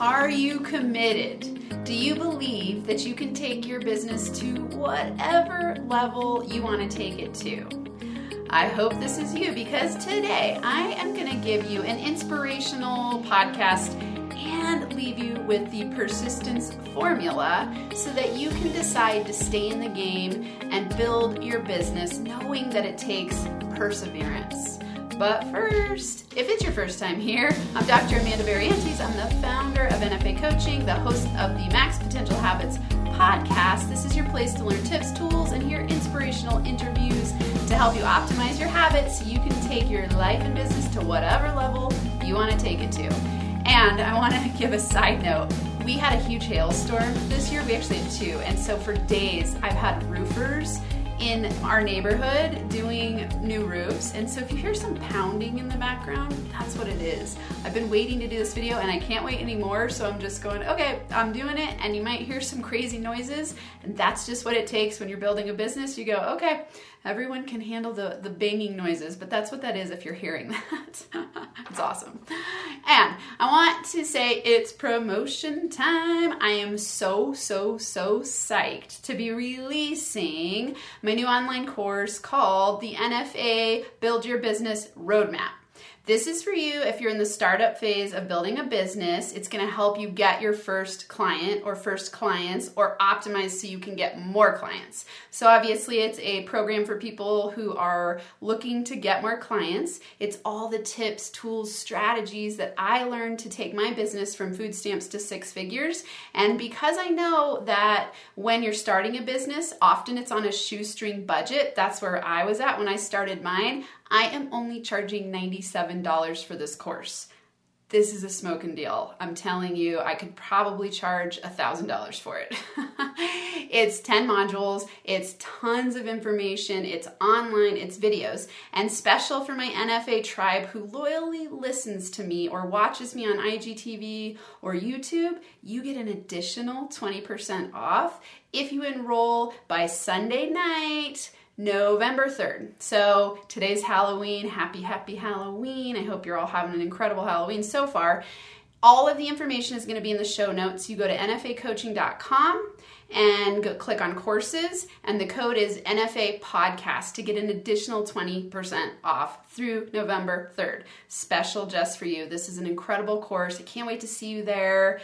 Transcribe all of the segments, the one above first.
Are you committed? Do you believe that you can take your business to whatever level you want to take it to? I hope this is you because today I am going to give you an inspirational podcast and leave you with the persistence formula so that you can decide to stay in the game and build your business knowing that it takes perseverance. But first, if it's your first time here, I'm Dr. Amanda Barrientos. I'm the founder of NFA Coaching, the host of the Max Potential Habits podcast. This is your place to learn tips, tools, and hear inspirational interviews to help you optimize your habits so you can take your life and business to whatever level you want to take it to. And I want to give a side note. We had a huge hailstorm this year. We actually had two. And so for days, I've had roofers in our neighborhood doing new roofs. And so if you hear some pounding in the background, that's what it is. I've been waiting to do this video and I can't wait anymore. So I'm just going, okay, I'm doing it. And you might hear some crazy noises. And that's just what it takes when you're building a business. You go, okay, everyone can handle the, the banging noises, but that's what that is if you're hearing that. it's awesome. And I want to say it's promotion time. I am so, so, so psyched to be releasing my new online course called the NFA Build Your Business Roadmap. This is for you if you're in the startup phase of building a business. It's going to help you get your first client or first clients or optimize so you can get more clients. So, obviously, it's a program for people who are looking to get more clients. It's all the tips, tools, strategies that I learned to take my business from food stamps to six figures. And because I know that when you're starting a business, often it's on a shoestring budget, that's where I was at when I started mine. I am only charging $97 for this course. This is a smoking deal. I'm telling you, I could probably charge $1,000 for it. it's 10 modules, it's tons of information, it's online, it's videos. And special for my NFA tribe who loyally listens to me or watches me on IGTV or YouTube, you get an additional 20% off if you enroll by Sunday night November 3rd. So today's Halloween. Happy, happy Halloween. I hope you're all having an incredible Halloween so far. All of the information is going to be in the show notes. You go to nfacoaching.com and go click on courses, and the code is NFA podcast to get an additional 20% off through November 3rd. Special just for you. This is an incredible course. I can't wait to see you there.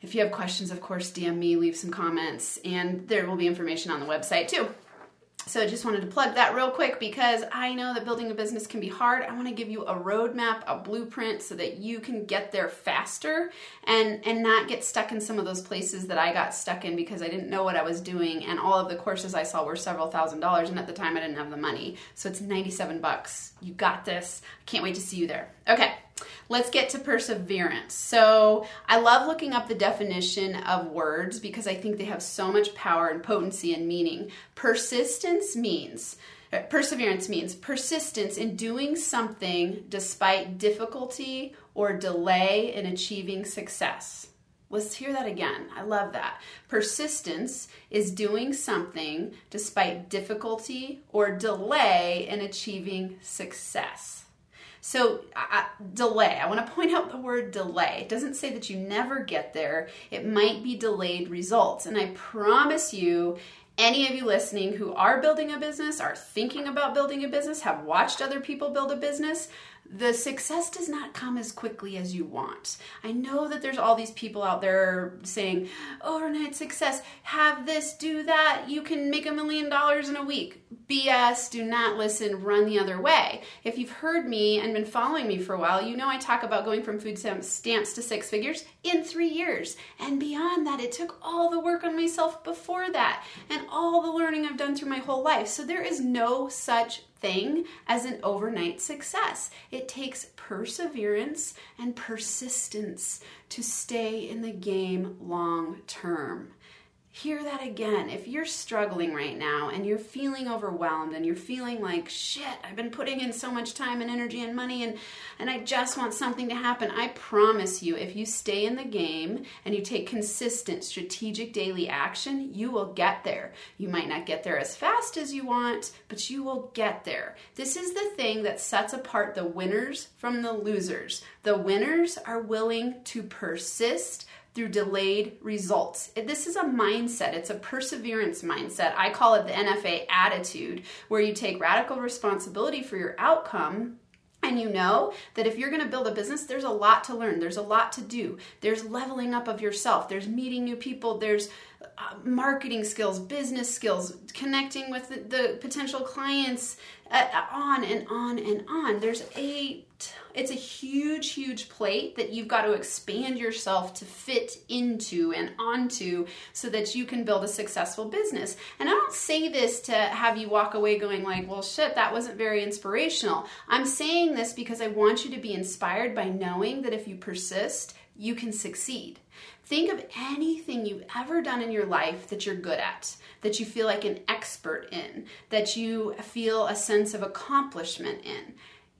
If you have questions, of course, DM me, leave some comments, and there will be information on the website too. So I just wanted to plug that real quick because I know that building a business can be hard. I want to give you a roadmap, a blueprint so that you can get there faster and and not get stuck in some of those places that I got stuck in because I didn't know what I was doing and all of the courses I saw were several thousand dollars and at the time I didn't have the money. So it's 97 bucks. You got this. Can't wait to see you there. Okay. Let's get to perseverance. So, I love looking up the definition of words because I think they have so much power and potency and meaning. Persistence means uh, perseverance means persistence in doing something despite difficulty or delay in achieving success. Let's hear that again. I love that. Persistence is doing something despite difficulty or delay in achieving success. So, uh, delay. I want to point out the word delay. It doesn't say that you never get there, it might be delayed results. And I promise you, any of you listening who are building a business, are thinking about building a business, have watched other people build a business, the success does not come as quickly as you want. I know that there's all these people out there saying, overnight success, have this, do that, you can make a million dollars in a week. BS, do not listen, run the other way. If you've heard me and been following me for a while, you know I talk about going from food stamps to six figures in three years. And beyond that, it took all the work on myself before that and all the learning I've done through my whole life. So there is no such thing as an overnight success. It takes perseverance and persistence to stay in the game long term. Hear that again. If you're struggling right now and you're feeling overwhelmed and you're feeling like, shit, I've been putting in so much time and energy and money and, and I just want something to happen, I promise you, if you stay in the game and you take consistent, strategic daily action, you will get there. You might not get there as fast as you want, but you will get there. This is the thing that sets apart the winners from the losers. The winners are willing to persist through delayed results. This is a mindset, it's a perseverance mindset. I call it the NFA attitude, where you take radical responsibility for your outcome and you know that if you're going to build a business, there's a lot to learn, there's a lot to do. There's leveling up of yourself, there's meeting new people, there's uh, marketing skills, business skills, connecting with the, the potential clients, uh, on and on and on. There's a it's a huge huge plate that you've got to expand yourself to fit into and onto so that you can build a successful business. And I don't say this to have you walk away going like, "Well, shit, that wasn't very inspirational." I'm saying this because I want you to be inspired by knowing that if you persist, you can succeed. Think of anything you've ever done in your life that you're good at, that you feel like an expert in, that you feel a sense of accomplishment in.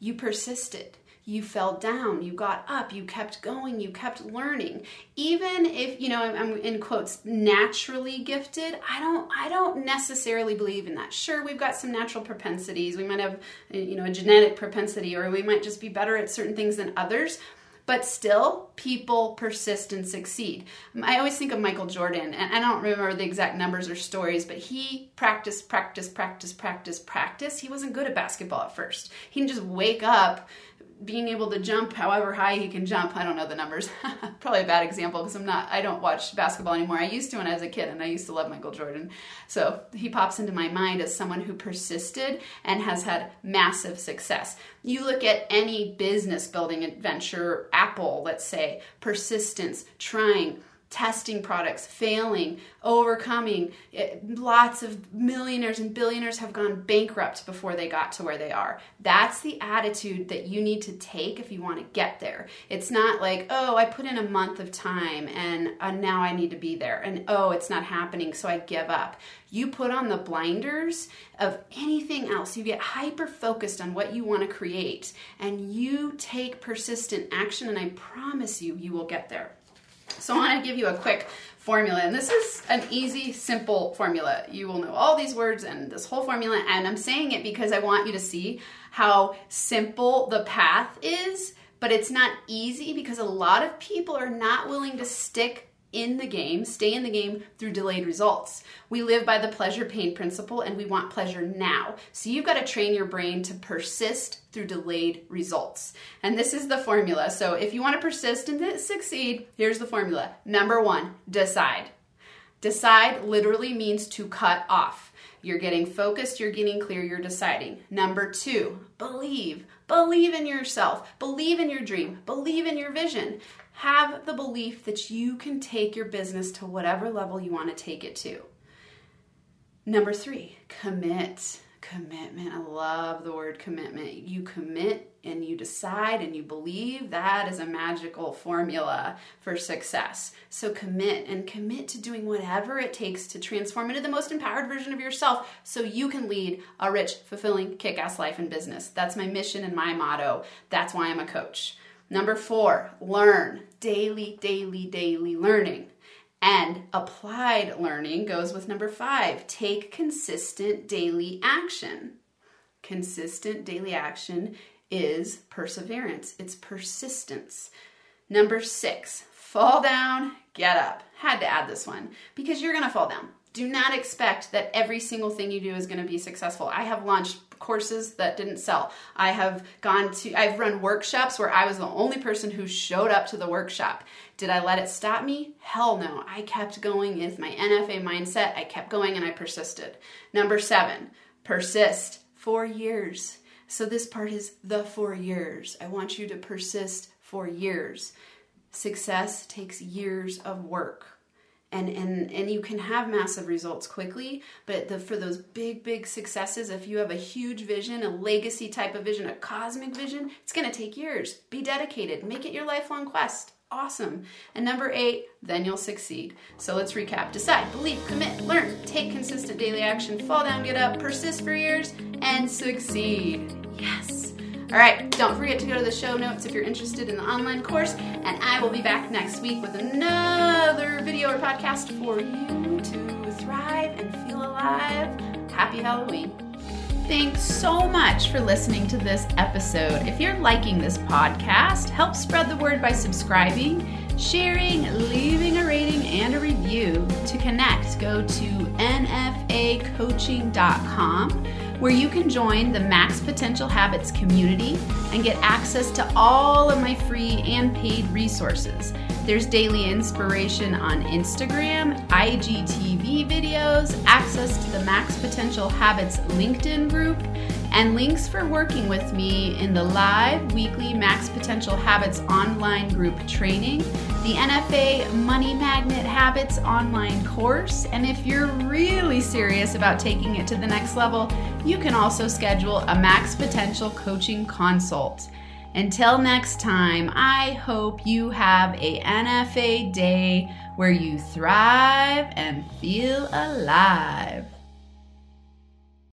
You persisted. You fell down, you got up, you kept going, you kept learning. Even if, you know, I'm in quotes naturally gifted, I don't I don't necessarily believe in that. Sure, we've got some natural propensities. We might have, you know, a genetic propensity or we might just be better at certain things than others but still people persist and succeed. I always think of Michael Jordan, and I don't remember the exact numbers or stories, but he practiced, practice, practice, practice, practice. He wasn't good at basketball at first. He didn't just wake up being able to jump however high he can jump. I don't know the numbers. Probably a bad example because I'm not I don't watch basketball anymore. I used to when I was a kid and I used to love Michael Jordan. So he pops into my mind as someone who persisted and has had massive success. You look at any business building adventure, Apple, let's say, persistence, trying testing products, failing, overcoming. It, lots of millionaires and billionaires have gone bankrupt before they got to where they are. That's the attitude that you need to take if you want to get there. It's not like, oh, I put in a month of time and uh, now I need to be there. And oh, it's not happening, so I give up. You put on the blinders of anything else. You get hyper focused on what you want to create and you take persistent action, and I promise you, you will get there. So I want to give you a quick formula, and this is an easy, simple formula. You will know all these words and this whole formula, and I'm saying it because I want you to see how simple the path is, but it's not easy because a lot of people are not willing to stick in the game, stay in the game through delayed results. We live by the pleasure pain principle and we want pleasure now. So you've got to train your brain to persist through delayed results. And this is the formula. So if you want to persist and succeed, here's the formula. Number one, decide. Decide literally means to cut off. You're getting focused, you're getting clear, you're deciding. Number two, believe. Believe in yourself, believe in your dream, believe in your vision have the belief that you can take your business to whatever level you want to take it to. Number three, commit. Commitment. I love the word commitment. You commit and you decide and you believe that is a magical formula for success. So commit and commit to doing whatever it takes to transform into the most empowered version of yourself so you can lead a rich, fulfilling, kick ass life in business. That's my mission and my motto. That's why I'm a coach. Number four, learn. Daily, daily, daily learning. And applied learning goes with number five take consistent daily action. Consistent daily action is perseverance, it's persistence. Number six, fall down, get up. Had to add this one because you're gonna fall down. Do not expect that every single thing you do is gonna be successful. I have launched courses that didn't sell. I have gone to, I've run workshops where I was the only person who showed up to the workshop. Did I let it stop me? Hell no. I kept going with my NFA mindset. I kept going and I persisted. Number seven, persist. Four years. So this part is the four years. I want you to persist for years. Success takes years of work and and and you can have massive results quickly but the, for those big big successes if you have a huge vision a legacy type of vision a cosmic vision it's going to take years be dedicated make it your lifelong quest awesome. And number eight, then you'll succeed. So let's recap decide, believe, commit, learn, take consistent daily action, fall down, get up, persist for years, and succeed. Yes. All right, don't forget to go to the show notes if you're interested in the online course, and I will be back next week with another video or podcast for you to thrive and feel alive. Happy Halloween. Thanks so much for listening to this episode. If you're liking this podcast, help spread the word by subscribing, sharing, leaving a rating, and a review. To connect, go to nfacoaching.com where you can join the Max Potential Habits community and get access to all of my free and paid resources. There's daily inspiration on Instagram, IGTV videos, access to the Max Potential Habits LinkedIn group, and links for working with me in the live weekly Max Potential Habits online group training, the NFA Money Magnet Habits online course, and if you're really serious about taking it to the next level, you can also schedule a Max Potential coaching consult. Until next time, I hope you have a NFA day where you thrive and feel alive.